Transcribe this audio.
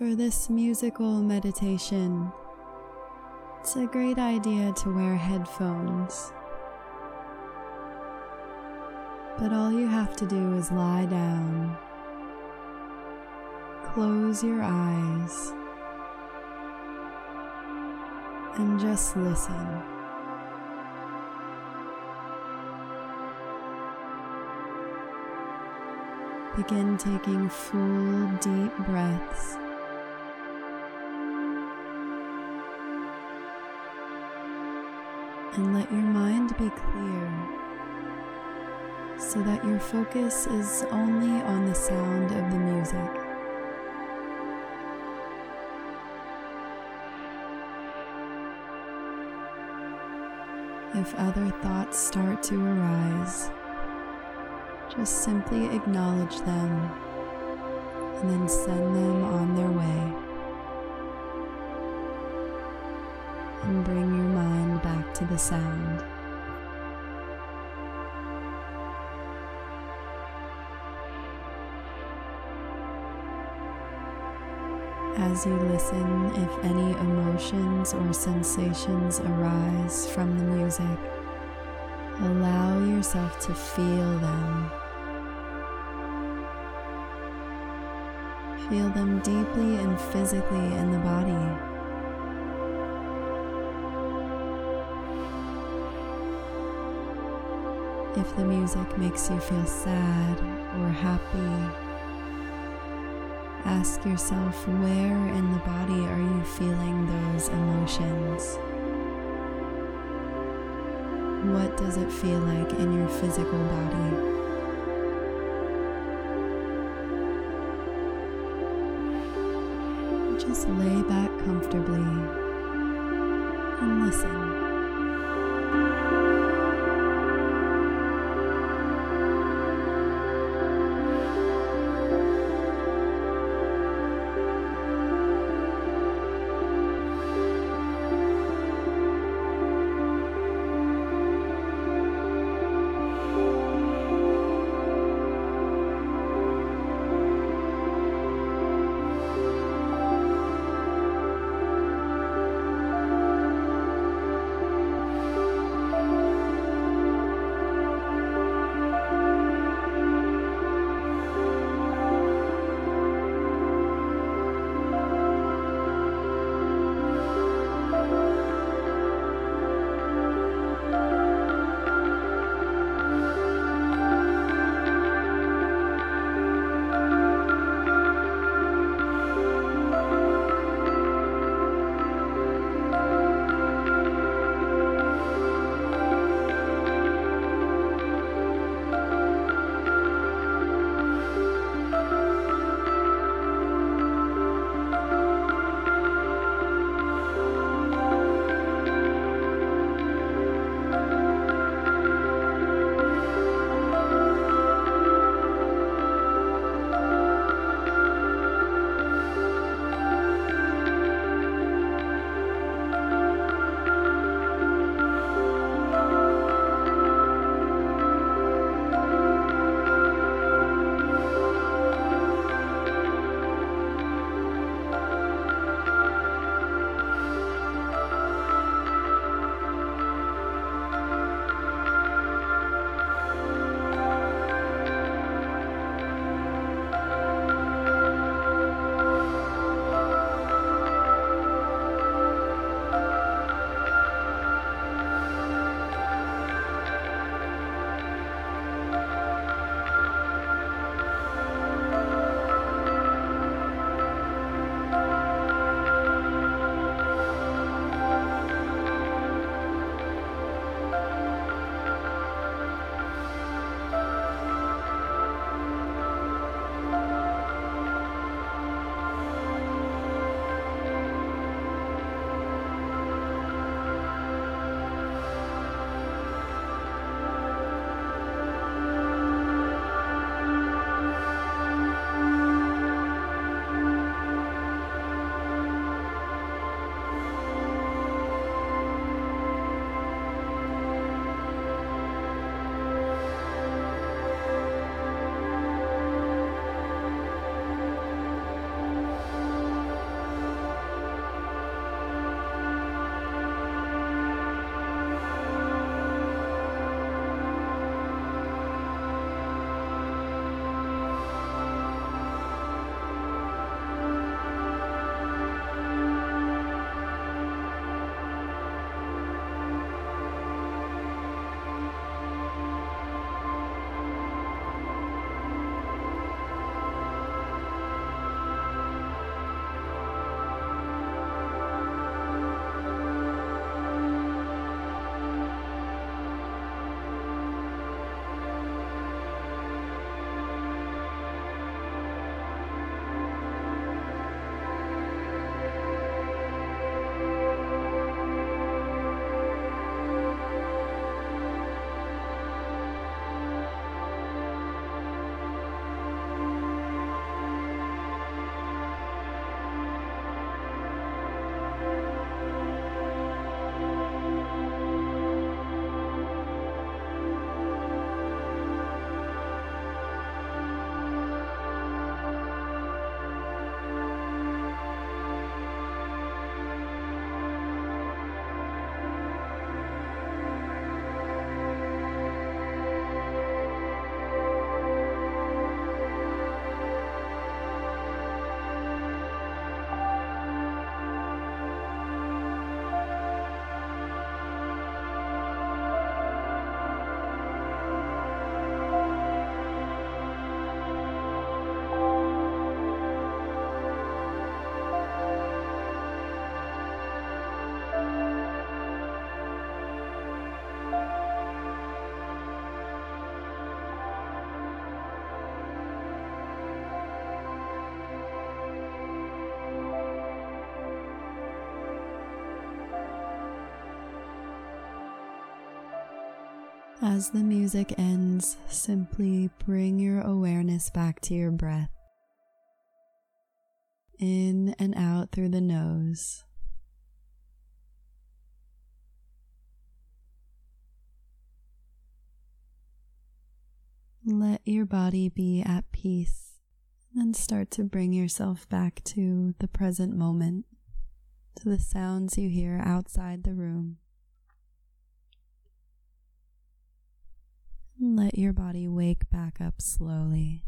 For this musical meditation, it's a great idea to wear headphones. But all you have to do is lie down, close your eyes, and just listen. Begin taking full deep breaths. And let your mind be clear so that your focus is only on the sound of the music. If other thoughts start to arise, just simply acknowledge them and then send them on their way. And bring your mind back to the sound. As you listen, if any emotions or sensations arise from the music, allow yourself to feel them. Feel them deeply and physically in the body. If the music makes you feel sad or happy, ask yourself where in the body are you feeling those emotions? What does it feel like in your physical body? Just lay back comfortably and listen. As the music ends, simply bring your awareness back to your breath. In and out through the nose. Let your body be at peace and start to bring yourself back to the present moment, to the sounds you hear outside the room. Let your body wake back up slowly.